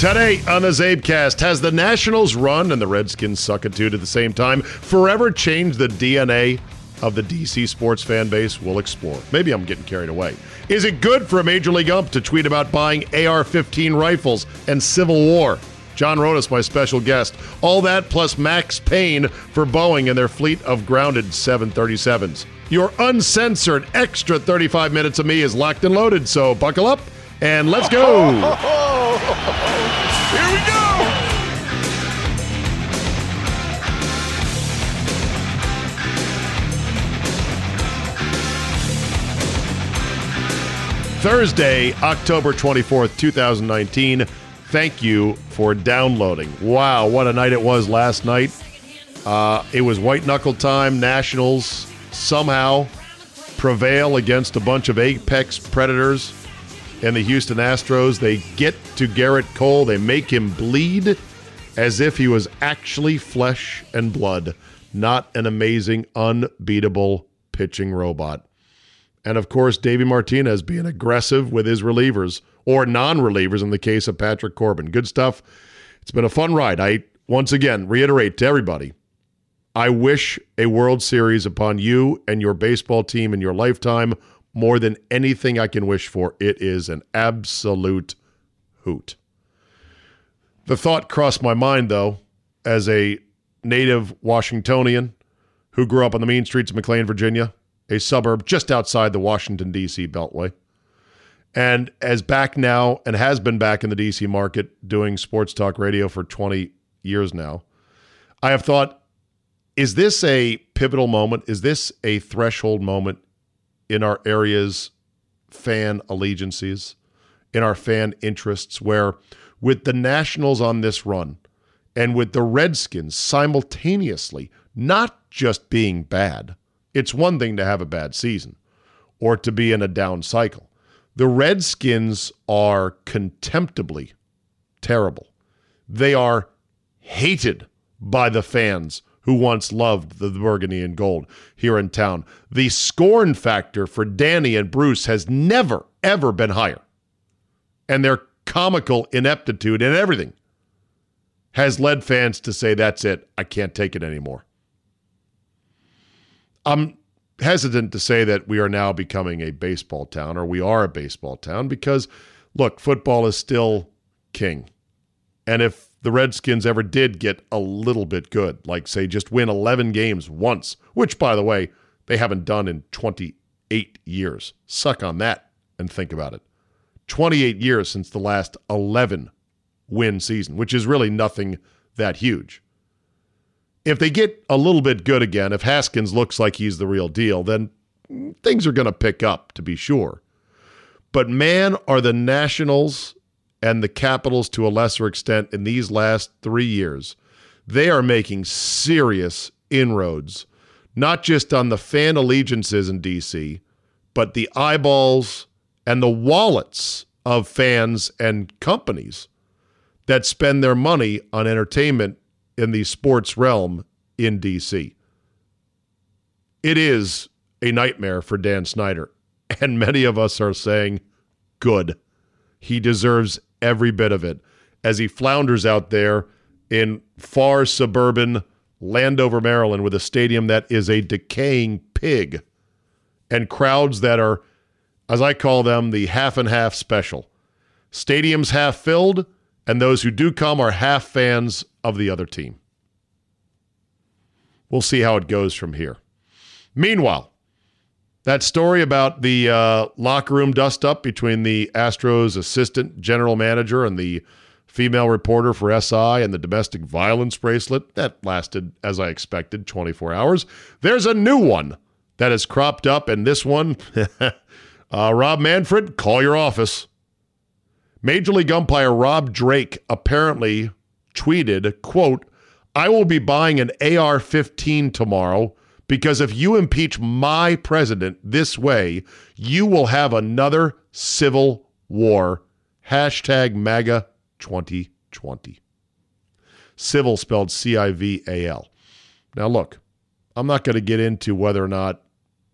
Today on the Zabecast, has the Nationals run and the Redskins suck at at the same time forever changed the DNA of the DC sports fan base? We'll explore. Maybe I'm getting carried away. Is it good for a Major League ump to tweet about buying AR 15 rifles and Civil War? John Ronis, my special guest. All that plus Max Payne for Boeing and their fleet of grounded 737s. Your uncensored extra 35 minutes of me is locked and loaded, so buckle up and let's go. Here we go. Thursday, October 24th, 2019. Thank you for downloading. Wow, what a night it was last night. Uh, it was white knuckle time. Nationals somehow prevail against a bunch of apex predators and the Houston Astros. They get to Gerrit Cole, they make him bleed as if he was actually flesh and blood, not an amazing, unbeatable pitching robot. And of course, Davey Martinez being aggressive with his relievers or non relievers in the case of Patrick Corbin. Good stuff. It's been a fun ride. I once again reiterate to everybody I wish a World Series upon you and your baseball team in your lifetime more than anything I can wish for. It is an absolute hoot. The thought crossed my mind, though, as a native Washingtonian who grew up on the mean streets of McLean, Virginia, a suburb just outside the Washington, D.C. Beltway, and as back now and has been back in the D.C. market doing sports talk radio for 20 years now, I have thought, is this a pivotal moment? Is this a threshold moment in our area's fan allegiances, in our fan interests, where with the Nationals on this run and with the Redskins simultaneously not just being bad, it's one thing to have a bad season or to be in a down cycle. The Redskins are contemptibly terrible. They are hated by the fans who once loved the burgundy and gold here in town. The scorn factor for Danny and Bruce has never, ever been higher. And their comical ineptitude and everything has led fans to say, that's it, I can't take it anymore. I'm hesitant to say that we are now becoming a baseball town or we are a baseball town because, look, football is still king. And if the Redskins ever did get a little bit good, like, say, just win 11 games once, which, by the way, they haven't done in 28 years. Suck on that and think about it. 28 years since the last 11 win season, which is really nothing that huge. If they get a little bit good again, if Haskins looks like he's the real deal, then things are going to pick up, to be sure. But man, are the Nationals and the Capitals to a lesser extent in these last three years, they are making serious inroads, not just on the fan allegiances in DC, but the eyeballs and the wallets of fans and companies that spend their money on entertainment in the sports realm in DC. It is a nightmare for Dan Snyder, and many of us are saying, good. He deserves every bit of it as he flounders out there in far suburban Landover, Maryland, with a stadium that is a decaying pig and crowds that are, as I call them, the half and half special. Stadiums half filled, and those who do come are half fans of the other team. We'll see how it goes from here. Meanwhile, that story about the uh, locker room dust up between the Astros assistant general manager and the female reporter for SI and the domestic violence bracelet, that lasted, as I expected, 24 hours. There's a new one that has cropped up, and this one, uh, Rob Manfred, call your office. Major League umpire Rob Drake apparently tweeted, quote, I will be buying an AR-15 tomorrow because if you impeach my president this way, you will have another civil war. Hashtag MAGA 2020. Civil spelled C I V A L. Now, look, I'm not going to get into whether or not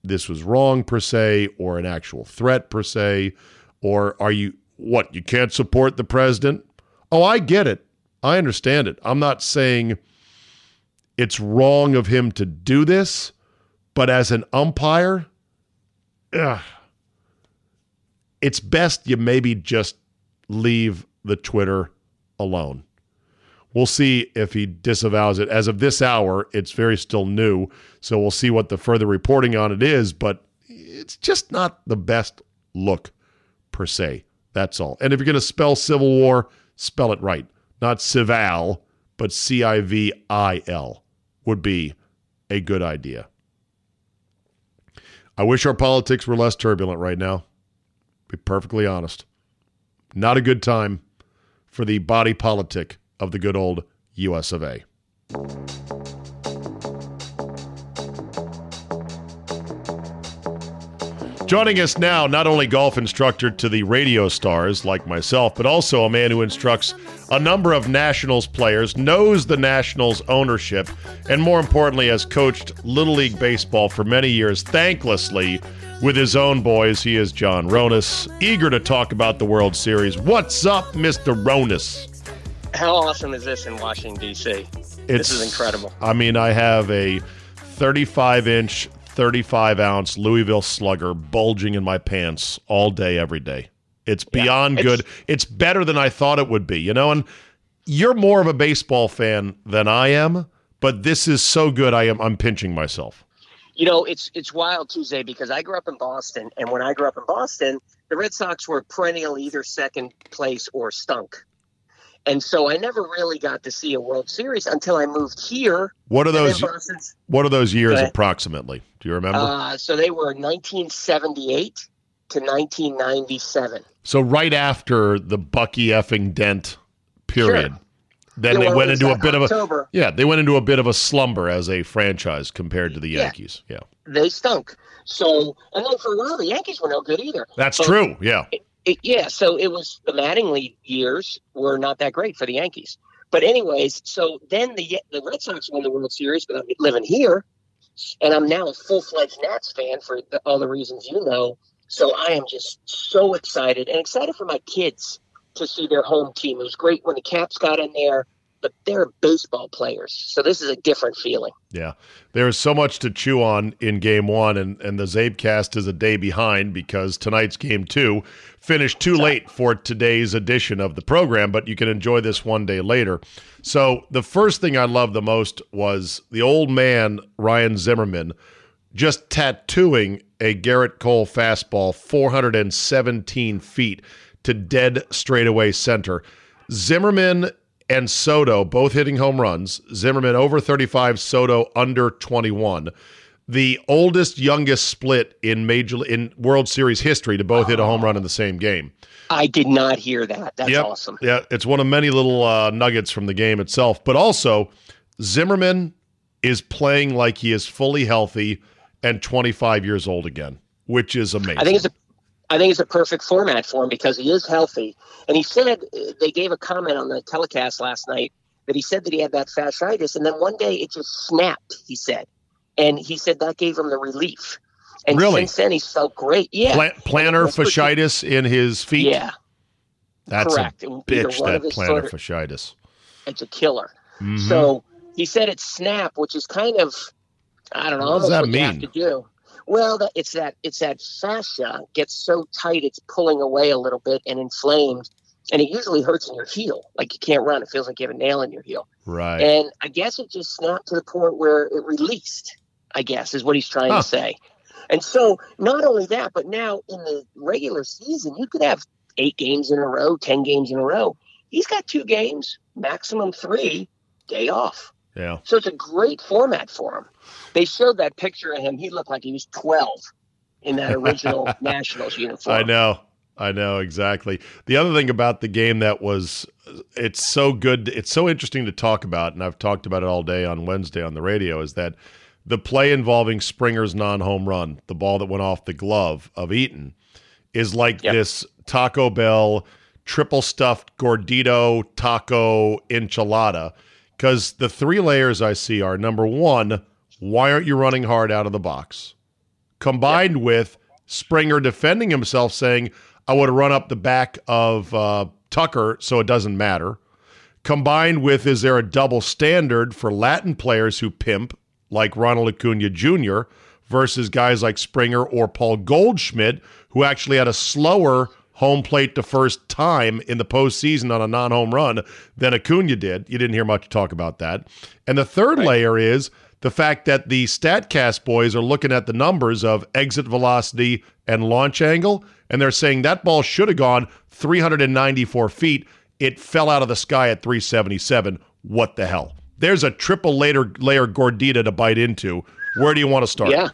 this was wrong per se or an actual threat per se, or are you what? You can't support the president? Oh, I get it. I understand it. I'm not saying it's wrong of him to do this, but as an umpire, ugh, it's best you maybe just leave the Twitter alone. We'll see if he disavows it. As of this hour, it's very still new, so we'll see what the further reporting on it is, but it's just not the best look per se. That's all. And if you're going to spell Civil War, spell it right. Not Cival, but C I V I L would be a good idea. I wish our politics were less turbulent right now. Be perfectly honest. Not a good time for the body politic of the good old US of A. Joining us now, not only golf instructor to the radio stars like myself, but also a man who instructs a number of Nationals players, knows the Nationals ownership, and more importantly, has coached Little League Baseball for many years, thanklessly, with his own boys. He is John Ronis, eager to talk about the World Series. What's up, Mr. Ronis? How awesome is this in Washington, D.C.? It's, this is incredible. I mean, I have a 35 inch 35 ounce Louisville slugger bulging in my pants all day, every day. It's beyond yeah, it's, good. It's better than I thought it would be, you know? And you're more of a baseball fan than I am, but this is so good I am I'm pinching myself. You know, it's it's wild Tuesday because I grew up in Boston and when I grew up in Boston, the Red Sox were perennial either second place or stunk. And so I never really got to see a World Series until I moved here. What are those? What are those years approximately? Do you remember? Uh, so they were 1978 to 1997. So right after the Bucky effing Dent period. Sure. Then yeah, they went into a bit October. of a yeah. They went into a bit of a slumber as a franchise compared to the Yankees. Yeah, yeah. they stunk. So and then for a while the Yankees were no good either. That's but true. Yeah, it, it, yeah. So it was the Mattingly years were not that great for the Yankees. But anyways, so then the the Red Sox won the World Series, but I'm living here, and I'm now a full fledged Nats fan for the, all the reasons you know. So I am just so excited and excited for my kids to see their home team. It was great when the Caps got in there but they're baseball players. So this is a different feeling. Yeah. There's so much to chew on in game one, and, and the Zabecast is a day behind because tonight's game two finished too late for today's edition of the program, but you can enjoy this one day later. So the first thing I loved the most was the old man, Ryan Zimmerman, just tattooing a Gerrit Cole fastball 417 feet to dead straightaway center. Zimmerman and Soto both hitting home runs. Zimmerman over 35, Soto under 21. The oldest, youngest split in major in World Series history to both hit a home run in the same game. I did not hear that. That's yep. awesome. Yeah, it's one of many little uh, nuggets from the game itself. But also, Zimmerman is playing like he is fully healthy and 25 years old again which is amazing. I think it's a I think it's a perfect format for him because he is healthy. And he said they gave a comment on the telecast last night that he said that he had that fasciitis, and then one day it just snapped. He said, and he said that gave him the relief. And Really? since then, he's felt great. Yeah, Pla- plantar fasciitis in his feet. yeah, that's correct. a It would be the bitch. That plantar sort of- fasciitis. it's a killer. Mhm. So he said it's snap, which is kind of I don't know What does that what you have mean? to do. Well, that, it's that it's that fascia gets so tight it's pulling away a little bit and inflamed, and it usually hurts in your heel. Like you can't run; it feels like you have a nail in your heel. right. And I guess it just snapped to the point where it released. I guess is what he's trying Huh. to say. And so not only that, but now in the regular season, you could have eight games in a row, ten games in a row. He's got two games, maximum three, day off. Yeah. So it's a great format for him. They showed that picture of him. He looked like he was 12 in that original Nationals uniform. I know. I know exactly. The other thing about the game that was it's so good it's so interesting to talk about and I've talked about it all day on Wednesday on the radio is that the play involving Springer's non-home run, the ball that went off the glove of Eaton is like Yep. this Taco Bell triple stuffed gordito taco enchilada cuz the three layers I see are number 1, why aren't you running hard out of the box? combined with Springer defending himself, saying, I would have run up the back of uh, Tucker, so it doesn't matter. Combined with, is there a double standard for Latin players who pimp, like Ronald Acuna Jr., versus guys like Springer or Paul Goldschmidt, who actually had a slower home plate the first time in the postseason on a non home run than Acuna did? You didn't hear much talk about that. And the third layer is the fact that the StatCast boys are looking at the numbers of exit velocity and launch angle, and they're saying that ball should have gone 394 feet. It fell out of the sky at 377. What the hell? There's a triple layer layer gordita to bite into. Where do you want to start? Yeah.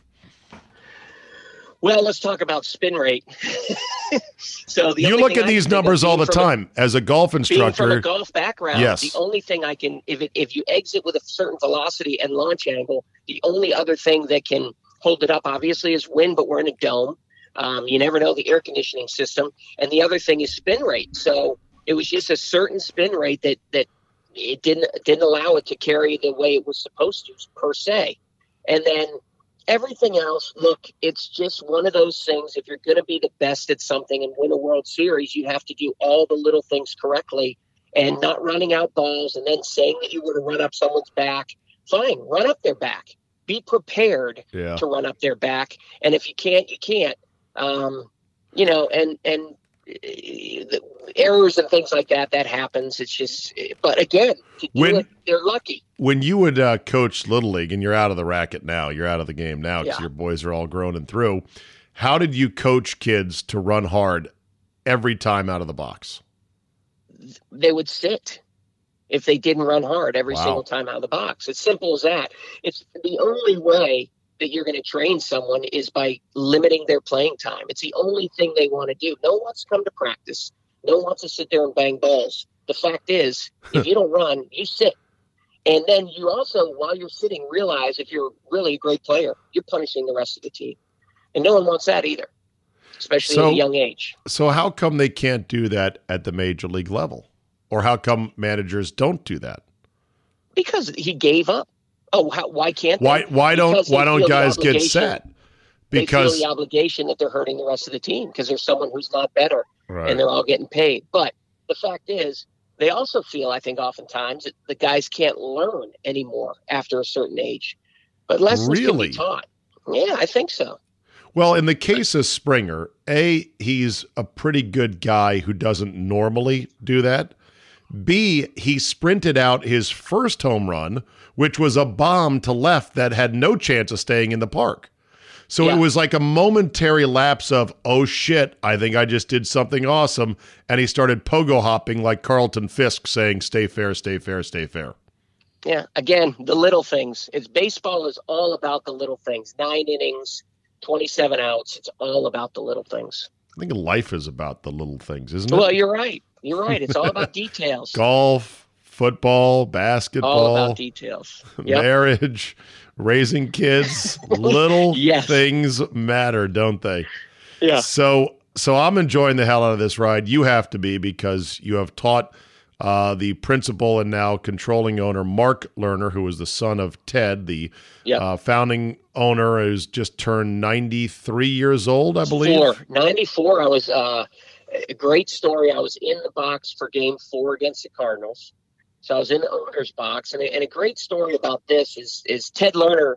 Well, let's talk about spin rate. so the you look at these can think of numbers all the from a- time as a golf being from instructor. a golf background, Yes. the only thing I can, if it, if you exit with a certain velocity and launch angle, the only other thing that can hold it up, obviously, is wind. But we're in a dome. Um, you never know the air conditioning system, and the other thing is spin rate. So it was just a certain spin rate that that it didn't didn't allow it to carry the way it was supposed to per se, and then. Everything else, look, it's just one of those things. If you're going to be the best at something and win a World Series, you have to do all the little things correctly and not running out balls and then saying that you were to run up someone's back. Fine, run up their back. Be prepared yeah. to run up their back. And if you can't, you can't. Um, you know, and and errors and things like that that happens. It's just, but again, When- it, they're lucky. when you would uh, coach little league and you're out of the racket now you're out of the game now because Yeah. your boys are all grown and through how did you coach kids to run hard every time out of the box they would sit if they didn't run hard every Wow. single time out of the box. It's simple as that. It's the only way that you're going to train someone is by limiting their playing time. It's the only thing they want to do. No one wants to come to practice. No one wants to sit there and bang balls. The fact is, if you don't run, you sit. And then you also, while you're sitting, realize if you're really a great player, you're punishing the rest of the team. And no one wants that either, especially So- at a young age. so how come they can't do that at the major league level or how come managers don't do that Because he gave up. Oh, how, why can't they? why why don't Because why don't guys get set because the obligation that they're hurting the rest of the team because there's someone who's not better right. and they're all getting paid. But the fact is, they also feel, I think, oftentimes that the guys can't learn anymore after a certain age. But lessons can Really? be taught. Yeah, I think so. Well, in the case of Springer, A, he's a pretty good guy who doesn't normally do that. B, he sprinted out his first home run, which was a bomb to left that had no chance of staying in the park. So Yeah. it was like a momentary lapse of, oh shit, I think I just did something awesome. And he started pogo hopping like Carlton Fisk saying, stay fair, stay fair, stay fair. Yeah. Again, the little things. It's baseball is all about the little things. Nine innings, twenty-seven outs. It's all about the little things. I think life is about the little things, isn't it? Well, you're right. You're right. It's all about details. Golf, football, basketball, All about details. Yep. marriage, raising kids. Little Yes. things matter, don't they? Yeah. So so I'm enjoying the hell out of this ride. You have to be because you have taught uh, the principal and now controlling owner Mark Lerner, who is the son of Ted, the Yep. uh, founding owner, who's just turned 93 years old, I believe. Four. 94, I was, uh, a great story. I was in the box for game four against the Cardinals. So I was in the owner's box. And a, and a great story about this is, is Ted Lerner,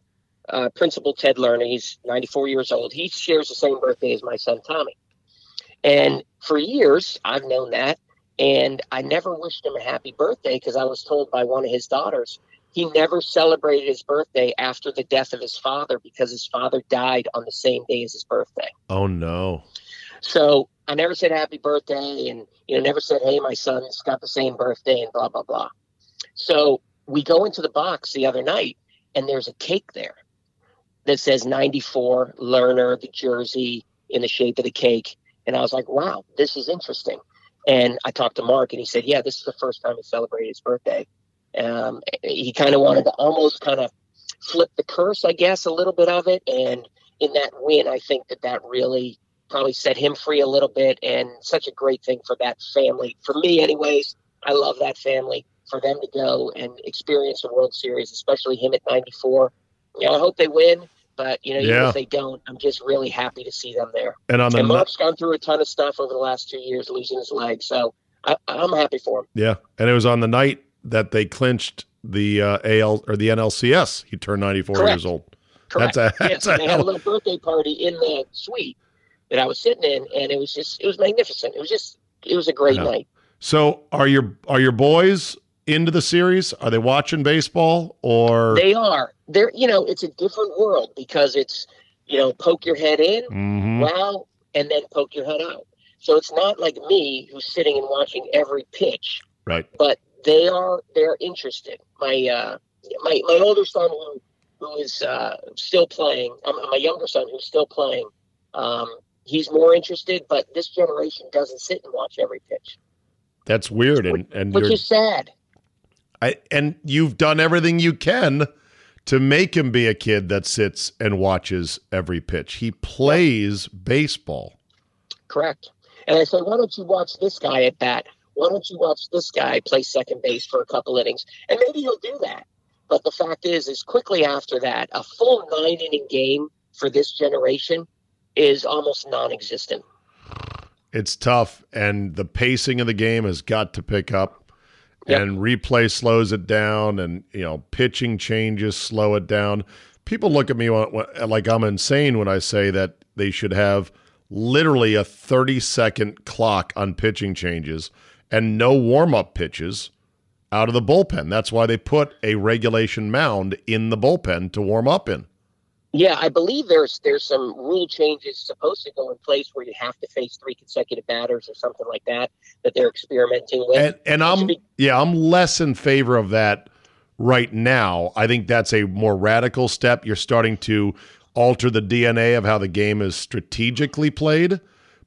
uh, Principal Ted Lerner, he's 94 years old. He shares the same birthday as my son, Tommy. And for years, I've known that. And I never wished him a happy birthday because I was told by one of his daughters he never celebrated his birthday after the death of his father because his father died on the same day as his birthday. Oh no. So I never said happy birthday and you know never said, Hey, my son's got the same birthday and blah blah blah. So we go into the box the other night and there's a cake there that says 94 Lerner, the jersey in the shape of the cake. And I was like, wow, this is interesting. And I talked to Mark and he said, yeah, this is the first time he celebrated his birthday. Um, he kind of wanted to almost kind of flip the curse, I guess, a little bit of it. And in that win, I think that that really probably set him free a little bit and such a great thing for that family. For me, anyways, I love that family. For them to go and experience a World Series, especially him at 94. You know, I hope they win, but you know, even Yeah. if they don't, I'm just really happy to see them there. And on the And Mark's gone through a ton of stuff over the last two years, losing his leg. So I, I'm happy for him. yeah, and it was on the night that they clinched the uh, AL or the NLCS. He turned 94 Correct. years old. Correct. That's a- yes, that's a and they had a little birthday party in the suite that I was sitting in, and it was just, it was magnificent. It was just, it was a great Yeah. night. So are your are your boys into the series? Are they watching baseball or They are. They're, you know, it's a different world because it's, you know, poke your head in, Mhm. wow, and then poke your head out. So it's not like me who's sitting and watching every pitch, right? but they are they're interested. My uh, my my older son who who is uh, still playing, um, my younger son who's still playing, um, he's more interested. But this generation doesn't sit and watch every pitch, That's weird, and and which is sad. I, and you've done everything you can to make him be a kid that sits and watches every pitch. He plays baseball. Correct. And I say, why don't you watch this guy at bat? Why don't you watch this guy play second base for a couple innings? And maybe he'll do that. But the fact is, is quickly after that, a full nine inning game for this generation is almost non-existent. It's tough, and the pacing of the game has got to pick up. Yep. And replay slows it down, and you know pitching changes slow it down. People look at me like I'm insane when I say that they should have literally a 30 second clock on pitching changes and no warm up pitches out of the bullpen. That's why they put a regulation mound in the bullpen to warm up in. Yeah, I believe there's there's some rule changes supposed to go in place where you have to face three consecutive batters or something like that that they're experimenting with. And and I'm be- yeah, I'm less in favor of that right now. I think that's a more radical step. You're starting to alter the DNA of how the game is strategically played.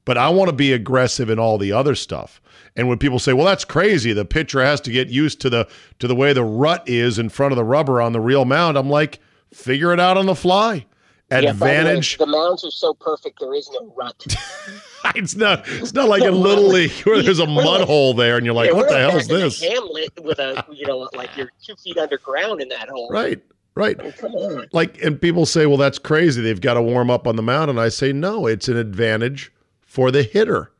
But I want to be aggressive in all the other stuff. And when people say, "Well, that's crazy. The pitcher has to get used to the to the way the rut is in front of the rubber on the real mound," I'm like, "Figure it out on the fly." Yeah, the way, Advantage. the mounds are so perfect there is no rut. it's not. It's not like in little league where there's a mud like- hole there, and you're like, Yeah, "What the hell is back in the this?" Hamlet with a you know like you're two feet underground in that hole. Right. Right. Oh, like and people say well that's crazy they've got to warm up on the mound and i say no it's an advantage for the hitter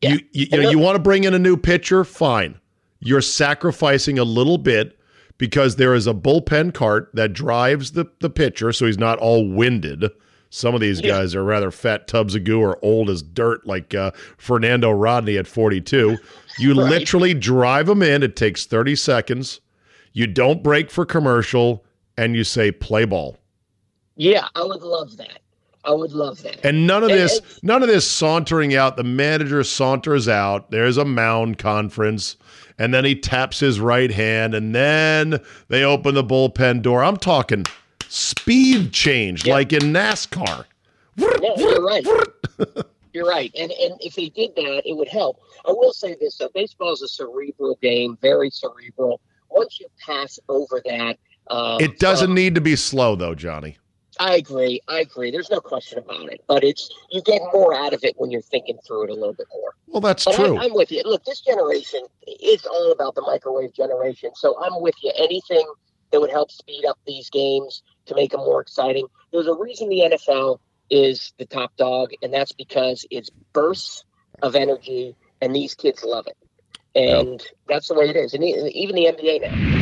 Yeah. you you, you know you want to bring in a new pitcher fine you're sacrificing a little bit because there is a bullpen cart that drives the the pitcher so he's not all winded some of these Yeah. guys are rather fat tubs of goo or old as dirt like uh, fernando rodney at 42 you Right. literally drive them in it takes 30 seconds you don't break for commercial and you say play ball Yeah, I would love that. I would love that. And none of this, and- none of this sauntering out. The manager saunters out. There's a mound conference, and then he taps his right hand, and then they open the bullpen door. I'm talking speed change, Yeah. like in NASCAR. You're right. You're right, and and if they did that, it would help. I will say this: though, baseball is a cerebral game, very cerebral. Once you pass over that, um, it doesn't need to be slow, though, Johnny. I agree. I agree. There's no question about it. But it's you get more out of it when you're thinking through it a little bit more. Well, that's but true. I, am with you. Look, this generation is all about the microwave generation. So I'm with you. Anything that would help speed up these games to make them more exciting. There's a reason the NFL is the top dog, and that's because it's bursts of energy, and these kids love it. And yep. that's the way it is. And even the NBA now.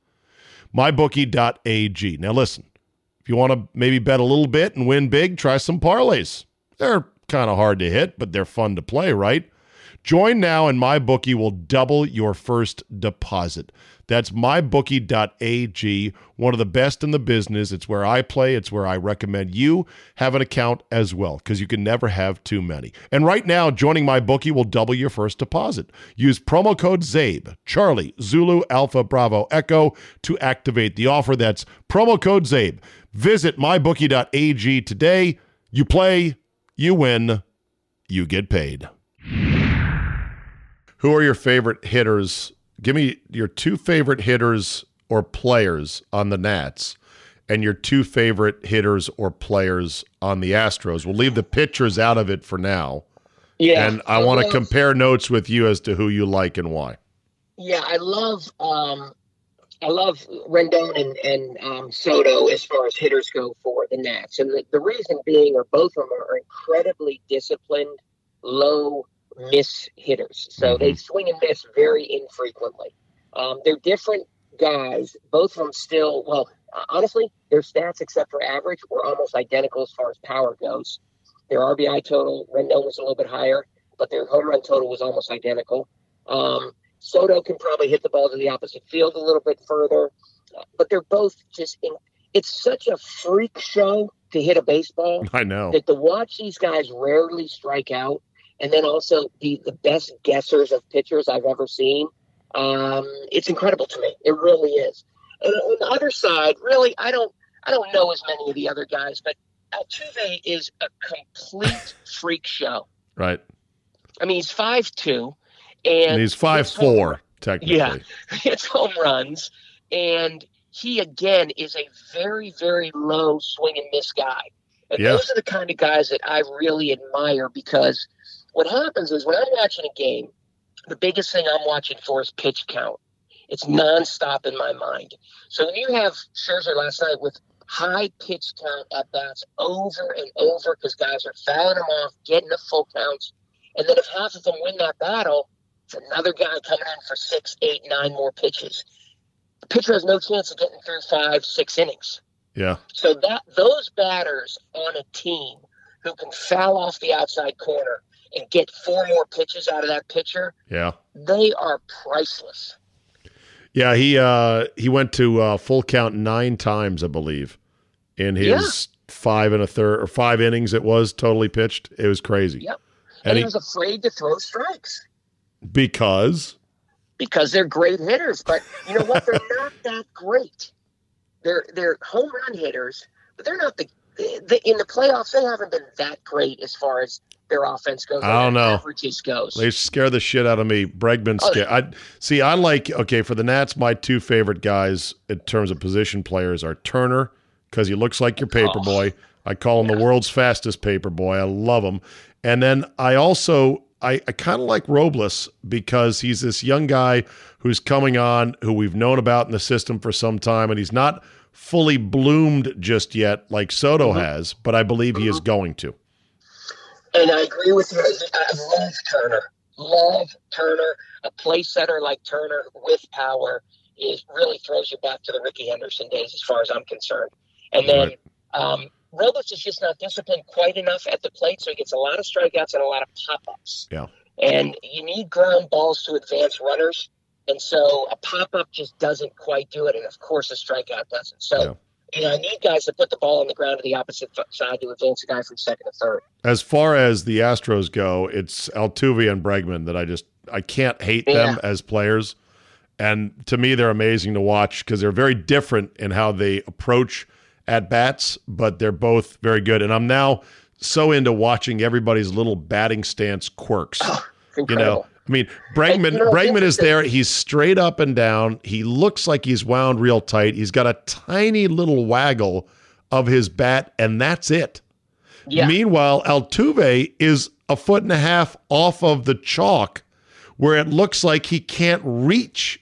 mybookie.ag. Now, listen, if you want to maybe bet a little bit and win big, try some parlays. They're kind of hard to hit, but they're fun to play, right? Join now, and MyBookie will double your first deposit. That's mybookie.ag, one of the best in the business. It's where I play, it's where I recommend you have an account as well, because you can never have too many. And right now, joining MyBookie will double your first deposit. Use promo code ZABE, Charlie, Zulu, Alpha, Bravo, Echo to activate the offer. That's promo code ZABE. Visit mybookie.ag today. You play, you win, you get paid. Who are your favorite hitters? Give me your two favorite hitters or players on the Nats and your two favorite hitters or players on the Astros. We'll leave the pitchers out of it for now. Yeah. And I, I want to compare notes with you as to who you like and why. Yeah, I love um I love Rendon and, and um, Soto as far as hitters go for the Nats. And the, the reason being are both of them are incredibly disciplined, low miss hitters. So mm-hmm. they swing and miss very infrequently. Um, they're different guys. Both of them still, well, honestly, their stats, except for average, were almost identical as far as power goes. Their RBI total, Rendon was a little bit higher, but their home run total was almost identical. Um, Soto can probably hit the ball to the opposite field a little bit further, but they're both just in. It's such a freak show to hit a baseball. I know that to watch these guys rarely strike out and then also be the best guessers of pitchers I've ever seen. Um, it's incredible to me. It really is. And on the other side, really, I don't, I don't know as many of the other guys, but Altuve is a complete freak show. Right. I mean, he's five two, and, and he's five four home, technically. Yeah, it's home runs, and he again is a very very low swing and miss guy. And yeah. those are the kind of guys that I really admire because what happens is when I'm watching a game, the biggest thing I'm watching for is pitch count. It's nonstop in my mind. So when you have Scherzer last night with high pitch count at bats over and over because guys are fouling them off, getting the full counts, and then if half of them win that battle, it's another guy coming in for six, eight, nine more pitches. The pitcher has no chance of getting through five, six innings. Yeah. So that those batters on a team who can foul off the outside corner and get four more pitches out of that pitcher, yeah, they are priceless. Yeah, he uh, he went to uh, full count nine times, I believe, in his yeah. five and a third or five innings. It was totally pitched. It was crazy. Yep, and, and he, he was afraid to throw strikes because because they're great hitters. But you know what? They're not that great. They're they're home run hitters, but they're not the, the in the playoffs. They haven't been that great as far as their offense goes. I don't know. Averages goes. They scare the shit out of me. Bregman oh, scare. I see. I like okay for the Nats. My two favorite guys in terms of position players are Turner because he looks like your paper oh, boy. I call him yeah. the world's fastest paper boy. I love him. And then I also I, I kind of like Robles because he's this young guy who's coming on, who we've known about in the system for some time, and he's not fully bloomed just yet like Soto Mhm. has, but I believe he is going to. And I agree with you. I love Turner. Love Turner. A play setter like Turner with power is really throws you back to the Rickey Henderson days, as far as I'm concerned. And then Right. um, Robles is just not disciplined quite enough at the plate, so he gets a lot of strikeouts and a lot of pop ups. Yeah. And you need ground balls to advance runners. And so a pop up just doesn't quite do it. And of course, a strikeout doesn't. So, Yeah. You know, I need guys to put the ball on the ground to the opposite side to advance a guy from second to third. As far as the Astros go, it's Altuve and Bregman that I just I can't hate them as players. And to me, they're amazing to watch because they're very different in how they approach at bats, but they're both very good. And I'm now so into watching everybody's little batting stance quirks. It's You know, I mean, Bregman Bregman is there. He's straight up and down. He looks like he's wound real tight. He's got a tiny little waggle of his bat, and that's it. yeah. Meanwhile, Altuve is a foot and a half off of the chalk, where it looks like he can't reach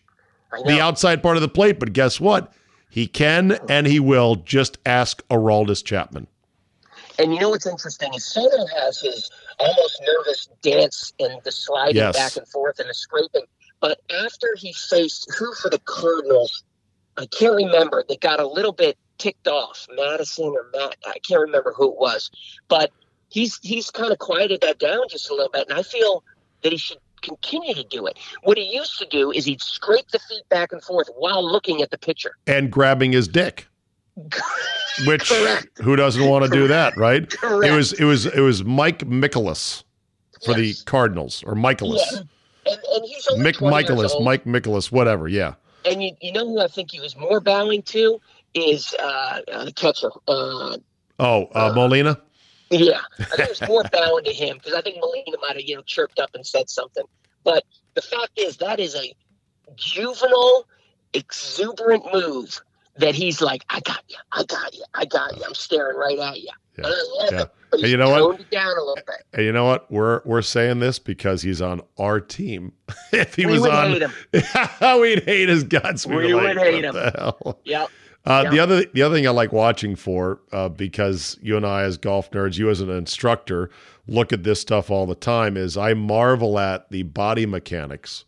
the outside part of the plate. But guess what? He can and he will. Just ask Aroldis Chapman. And you know what's interesting is Soto has his almost nervous dance and the sliding Yes. back and forth and the scraping. But after he faced who for the Cardinals, I can't remember. They got a little bit ticked off, Madison or Matt. I can't remember who it was, but he's he's kind of quieted that down just a little bit, and I feel that he should continue to do it. What he used to do is he'd scrape the feet back and forth while looking at the pitcher. And grabbing his dick, which Correct. who doesn't want to do that, right? Correct. It was it was it was Mike Michaelis for the Cardinals or Michaelis. Yeah. And, and he's only Mick Michaelis. Mike Michaelis, whatever. Yeah. And you, you know who I think he was more bowing to is uh, uh, the catcher. Uh, Oh, uh, Molina. yeah, I think it was more bowing to him because I think Molina might have you know chirped up and said something. But the fact is that is a juvenile, exuberant move that he's like, I got you, I got you, I got you. I'm staring right at you. Yeah, And I love yeah. And you know what? down a little bit. And you know what? We're we're saying this because he's on our team. if he we was would on, hate him. we'd hate his guts. We'd We would like, hate him. the hell? Yep. Uh, The other the other thing I like watching for uh, because you and I as golf nerds, you as an instructor, look at this stuff all the time. Is I marvel at the body mechanics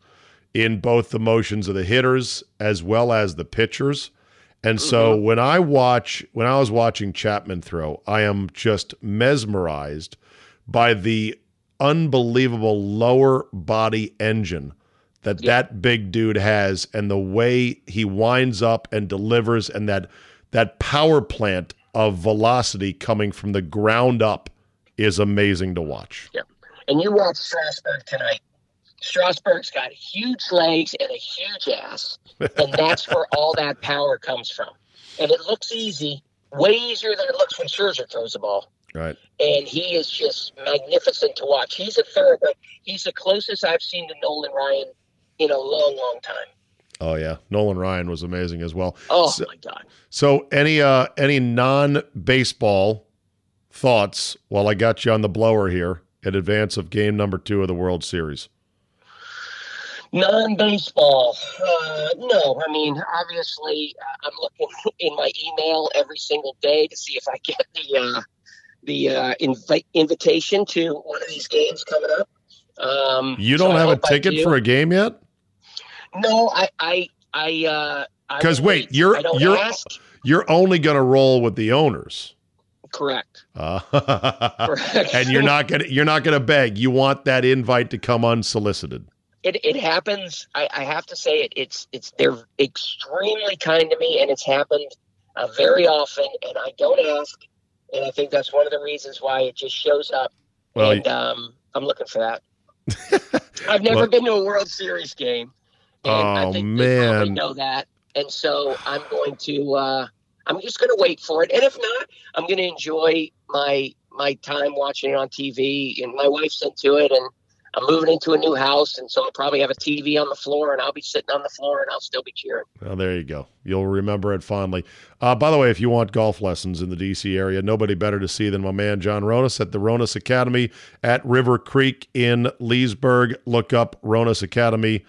in both the motions of the hitters as well as the pitchers. And so mm-hmm. when I watch when I was watching Chapman throw, I am just mesmerized by the unbelievable lower body engine that Yeah. that big dude has and the way he winds up and delivers and that that power plant of velocity coming from the ground up is amazing to watch. And you watch Strasburg tonight. Strasburg's got huge legs and a huge ass, and that's where all that power comes from. And it looks easy, way easier than it looks when Scherzer throws the ball. Right. And he is just magnificent to watch. He's a thoroughbred. He's the closest I've seen to Nolan Ryan in a long, long time. Oh yeah. Nolan Ryan was amazing as well. Oh So- my God! So any uh any non-baseball thoughts while I got you on the blower here in advance of game number 2 of the World Series? Non-baseball, uh, no. I mean, obviously, uh, I'm looking in my email every single day to see if I get the uh, the uh, invi- invitation to one of these games coming up. Um, You don't I have a ticket for a game yet? No, I, I, I. Uh, I 'Cause wait, you're- you're- ask. You're only going to roll with the owners. Correct. Uh, Correct. and you're not to you're not going to beg. You want that invite to come unsolicited. It, it happens. I, I have to say it. It's it's they're extremely kind to me, and it's happened uh, very often, and I don't ask. And I think that's one of the reasons why it just shows up. Well, and um, I'm looking for that. I've never Well- been to a World Series game, and I Oh, think they probably man. know that. And so I'm going to. Uh, I'm just going to wait for it, and if not, I'm going to enjoy my my time watching it on TV. And my wife's into it, and I'm moving into a new house, and so I'll probably have a TV on the floor, and I'll be sitting on the floor, and I'll still be cheering. Well, there you go. You'll remember it fondly. Uh, by the way, if you want golf lessons in the D.C. area, nobody better to see than my man John Ronis at the Ronis Academy at River Creek in Leesburg. Look up Ronis Academy.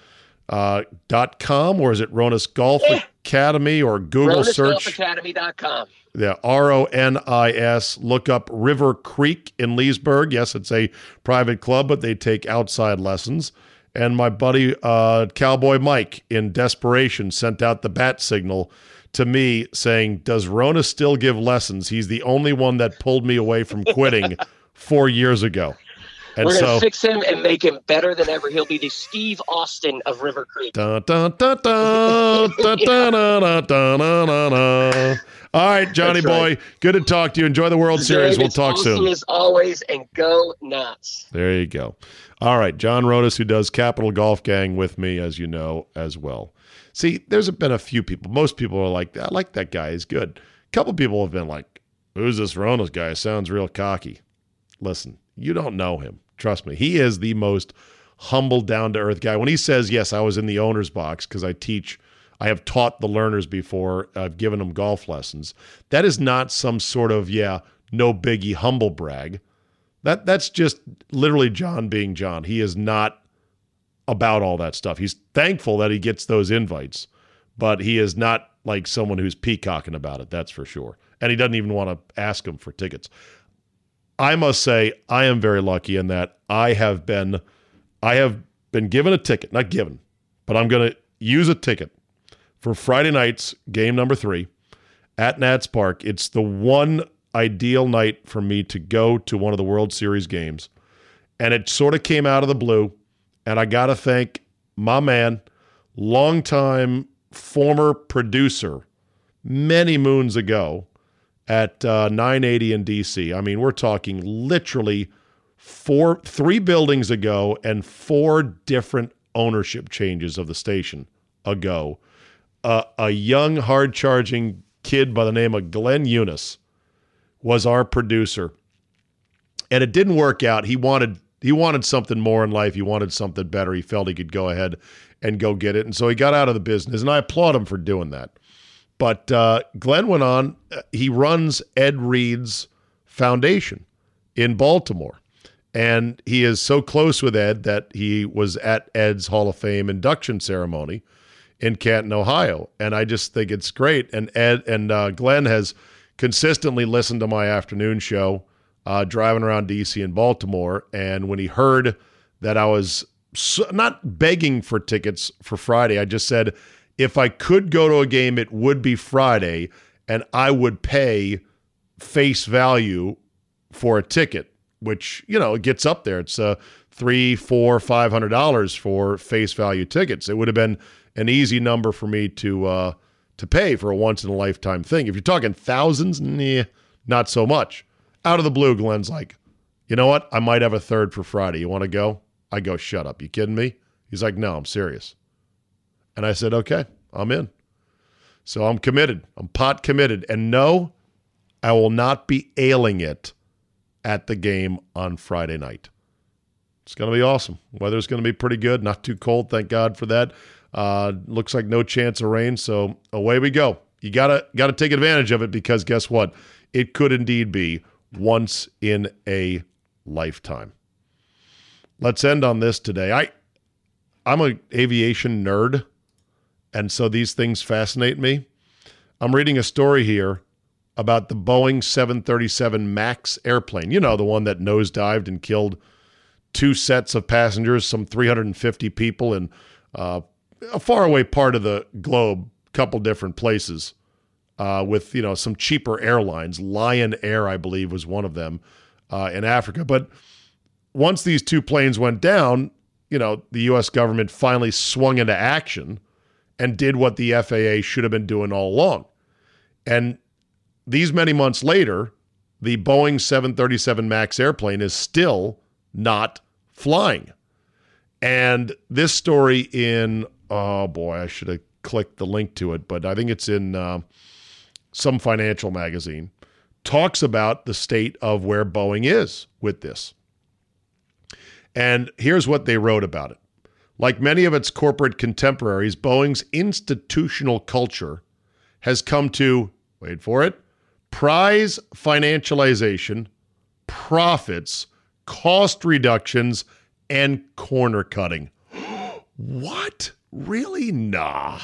Uh, dot com or is it Ronis Golf Yeah. Academy or Google search? RonisGolfAcademy.com. Yeah, R O N I S. Look up River Creek in Leesburg. Yes, it's a private club, but they take outside lessons. And my buddy uh, Cowboy Mike, in desperation, sent out the bat signal to me saying, Does Ronis still give lessons? He's the only one that pulled me away from quitting four years ago. And We're going to fix him and make him better than ever. He'll be the Steve Austin of River Creek. All right, Johnny That's boy. Right. Good to talk to you. Enjoy the World Series. We'll talk awesome soon. As always, and go nuts. There you go. All right, John Ronis, who does Capital Golf Gang with me, as you know, as well. See, there's been a few people. Most people are like, I like that guy. He's good. A couple people have been like, Who's this Ronis guy? Sounds real cocky. Listen, you don't know him. Trust me. He is the most humble, down to earth guy. When he says, Yes, I was in the owner's box because I teach I have taught the Lerners before, I've given them golf lessons. That is not some sort of, yeah, no biggie humble brag. That that's just literally John being John. He is not about all that stuff. He's thankful that he gets those invites, but he is not like someone who's peacocking about it. That's for sure. And he doesn't even want to ask him for tickets. I must say I am very lucky in that I have been I have been given a ticket, not given, but I'm going to use a ticket for Friday night's game number 3 at Nats Park. It's the one ideal night for me to go to one of the World Series games. And it sort of came out of the blue. And I got to thank my man, longtime former producer, many moons ago at uh, 980 in DC. I mean, we're talking literally four, three buildings ago and four different ownership changes of the station ago. A young, hard charging kid by the name of Glenn Eunice was our producer. And it didn't work out. He wanted he wanted something more in life. He wanted something better. He felt he could go ahead and go get it. And so he got out of the business. And I applaud him for doing that. But uh, Glenn went on. uh, He runs Ed Reed's foundation in Baltimore. And he is so close with Ed that he was at Ed's Hall of Fame induction ceremony in Canton, Ohio. And I just think it's great. And Ed and uh, Glenn has consistently listened to my afternoon show uh, driving around DC and Baltimore. And when he heard that I was so, not begging for tickets for Friday, I just said, if I could go to a game, it would be Friday, and I would pay face value for a ticket, which you know it gets up there. It's uh, three, four, five hundred dollars for face value tickets. It would have been an easy number for me to uh, to pay for a once in a lifetime thing. If you're talking thousands, nah, not so much. Out of the blue, Glenn's like, you know what? I might have a third for Friday. You want to go? I go, shut up. You kidding me? He's like, no, I'm serious. And I said, okay, I'm in. So I'm committed. I'm pot committed. And no, I will not be ailing it at the game on Friday night. It's going to be awesome. Weather's going to be pretty good. Not too cold, thank God for that. Uh, looks like no chance of rain, so away we go. You gotta gotta take advantage of it because guess what? It could indeed be once in a lifetime. Let's end on this today. I I'm a aviation nerd, and so these things fascinate me. I'm reading a story here about the Boeing 737 MAX airplane. You know, the one that nosedived and killed two sets of passengers, some 350 people and uh, a faraway part of the globe, couple different places, uh, with you know some cheaper airlines. Lion Air, I believe, was one of them uh, in Africa. But once these two planes went down, you know the U.S. government finally swung into action and did what the FAA should have been doing all along. And these many months later, the Boeing 737 MAX airplane is still not flying. And this story in, oh boy, I should have clicked the link to it, but I think it's in uh, some financial magazine, talks about the state of where Boeing is with this. And here's what they wrote about it. Like many of its corporate contemporaries, Boeing's institutional culture has come to, wait for it, prize financialization, profits, cost reductions, and corner cutting. what? Really? Nah.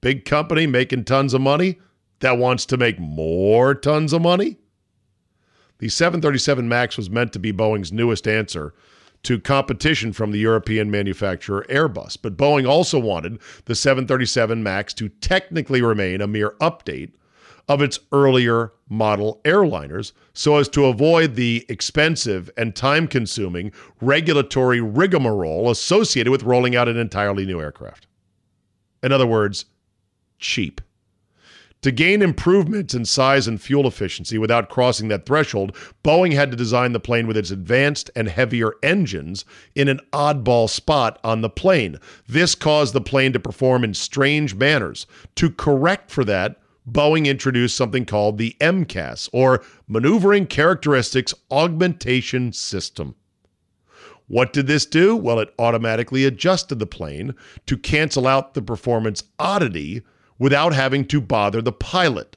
Big company making tons of money that wants to make more tons of money? The 737 MAX was meant to be Boeing's newest answer to competition from the European manufacturer Airbus. But Boeing also wanted the 737 MAX to technically remain a mere update of its earlier model airliners so as to avoid the expensive and time consuming regulatory rigmarole associated with rolling out an entirely new aircraft. In other words, cheap. To gain improvements in size and fuel efficiency without crossing that threshold, Boeing had to design the plane with its advanced and heavier engines in an oddball spot on the plane. This caused the plane to perform in strange manners. To correct for that, Boeing introduced something called the MCAS, or Maneuvering Characteristics Augmentation System. What did this do? Well, it automatically adjusted the plane to cancel out the performance oddity without having to bother the pilot.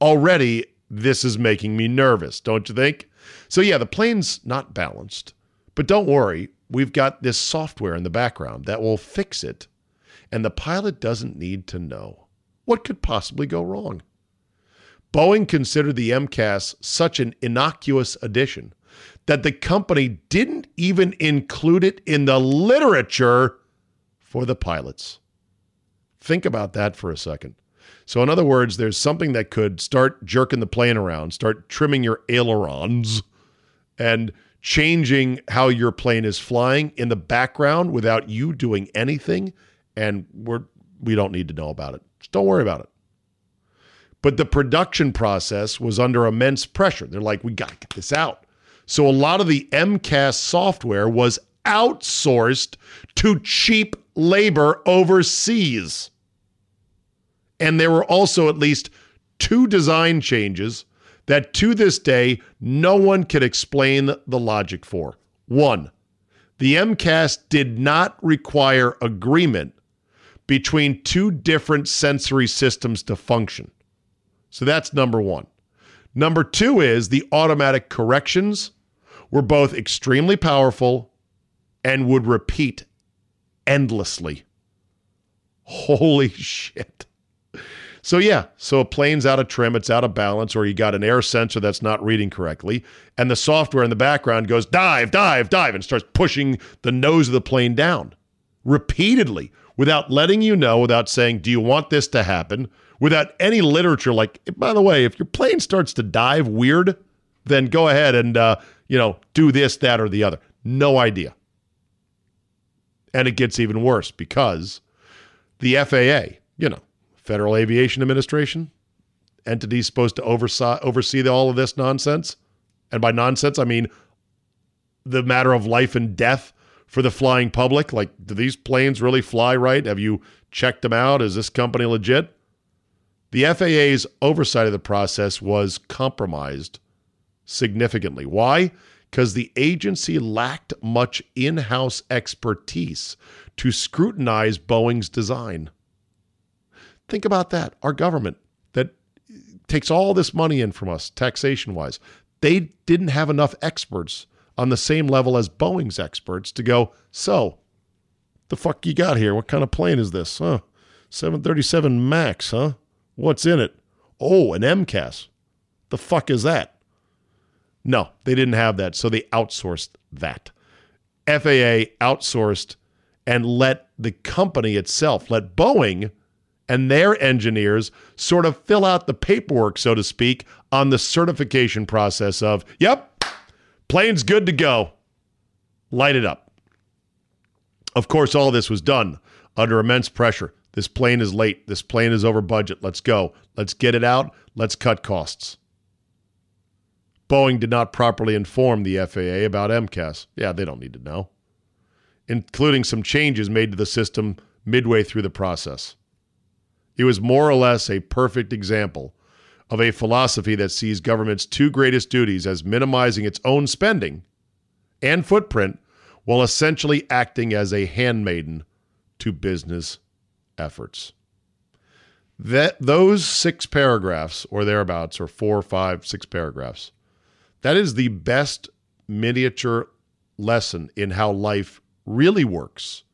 Already, this is making me nervous, don't you think? So, yeah, the plane's not balanced, but don't worry, we've got this software in the background that will fix it, and the pilot doesn't need to know. What could possibly go wrong? Boeing considered the MCAS such an innocuous addition that the company didn't even include it in the literature for the pilots. Think about that for a second. So, in other words, there's something that could start jerking the plane around, start trimming your ailerons, and changing how your plane is flying in the background without you doing anything. And we're we don't need to know about it. Just don't worry about it. But the production process was under immense pressure. They're like, we got to get this out. So a lot of the MCAS software was outsourced to cheap labor overseas. And there were also at least two design changes that to this day no one can explain the logic for. One, the MCAS did not require agreement between two different sensory systems to function. So that's number one. Number two is the automatic corrections were both extremely powerful and would repeat endlessly. Holy shit. So yeah, so a plane's out of trim, it's out of balance, or you got an air sensor that's not reading correctly, and the software in the background goes dive, dive, dive, and starts pushing the nose of the plane down repeatedly without letting you know, without saying, "Do you want this to happen?" Without any literature, like by the way, if your plane starts to dive weird, then go ahead and uh, you know do this, that, or the other. No idea. And it gets even worse because the FAA, you know, Federal Aviation Administration, entity supposed to oversee, oversee all of this nonsense. And by nonsense, I mean the matter of life and death for the flying public. Like, do these planes really fly right? Have you checked them out? Is this company legit? The FAA's oversight of the process was compromised significantly. Why? Because the agency lacked much in house expertise to scrutinize Boeing's design. Think about that. Our government that takes all this money in from us, taxation wise, they didn't have enough experts on the same level as Boeing's experts to go, so, the fuck you got here? What kind of plane is this? Huh? 737 MAX, huh? What's in it? Oh, an MCAS. The fuck is that? No, they didn't have that, so they outsourced that. FAA outsourced and let the company itself, let Boeing and their engineers sort of fill out the paperwork, so to speak, on the certification process of, yep, plane's good to go. Light it up. Of course, all this was done under immense pressure. This plane is late. This plane is over budget. Let's go. Let's get it out. Let's cut costs. Boeing did not properly inform the FAA about MCAS. Yeah, they don't need to know, including some changes made to the system midway through the process. It was more or less a perfect example of a philosophy that sees government's two greatest duties as minimizing its own spending and footprint while essentially acting as a handmaiden to business efforts. That those six paragraphs or thereabouts, or four, five, six paragraphs, that is the best miniature lesson in how life really works.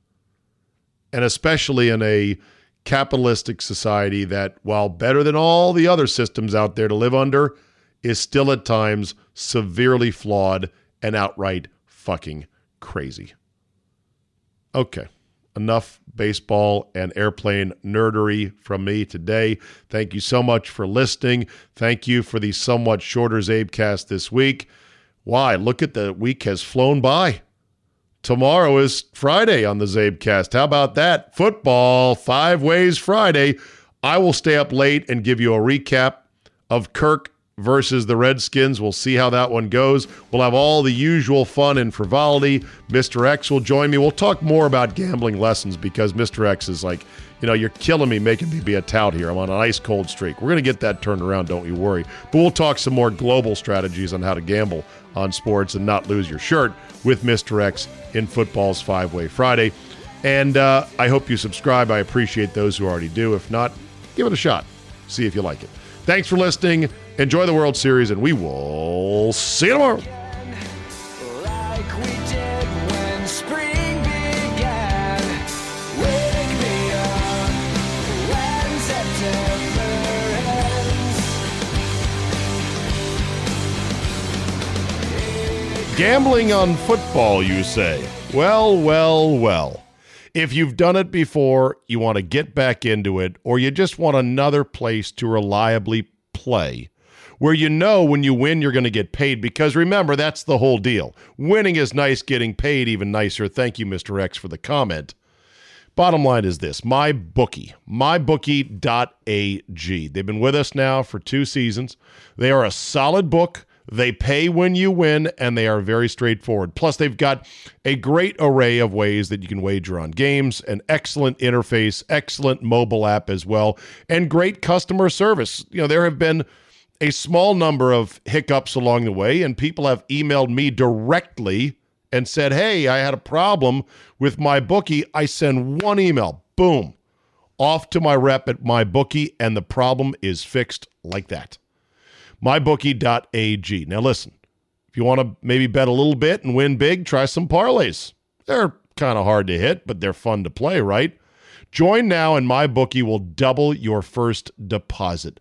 And especially in a capitalistic society that, while better than all the other systems out there to live under, is still at times severely flawed and outright fucking crazy. Okay, enough baseball and airplane nerdery from me today. Thank you so much for listening. Thank you for the somewhat shorter Zabecast this week. Why? Look at the week has flown by. Tomorrow is Friday on the Zabecast. How about that? Football, five ways Friday. I will stay up late and give you a recap of Kirk versus the Redskins. We'll see how that one goes. We'll have all the usual fun and frivolity. Mr. X will join me. We'll talk more about gambling lessons because Mr. X is like, you know, you're killing me making me be a tout here. I'm on an ice cold streak. We're going to get that turned around, don't you worry. But we'll talk some more global strategies on how to gamble on sports and not lose your shirt with Mr. X in football's Five Way Friday. And uh, I hope you subscribe. I appreciate those who already do. If not, give it a shot. See if you like it. Thanks for listening. Enjoy the World Series, and we will see you tomorrow. Like we did when spring began. Wake me up when September ends. Gambling on football, you say? Well, well, well. If you've done it before, you want to get back into it, or you just want another place to reliably play where you know when you win you're going to get paid because remember that's the whole deal. Winning is nice, getting paid even nicer. Thank you Mr. X for the comment. Bottom line is this my bookie, mybookie.ag. They've been with us now for two seasons. They are a solid book. They pay when you win, and they are very straightforward. Plus, they've got a great array of ways that you can wager on games, an excellent interface, excellent mobile app as well, and great customer service. You know, there have been a small number of hiccups along the way, and people have emailed me directly and said, Hey, I had a problem with my bookie. I send one email, boom, off to my rep at my bookie, and the problem is fixed like that. MyBookie.ag. Now, listen, if you want to maybe bet a little bit and win big, try some parlays. They're kind of hard to hit, but they're fun to play, right? Join now, and MyBookie will double your first deposit.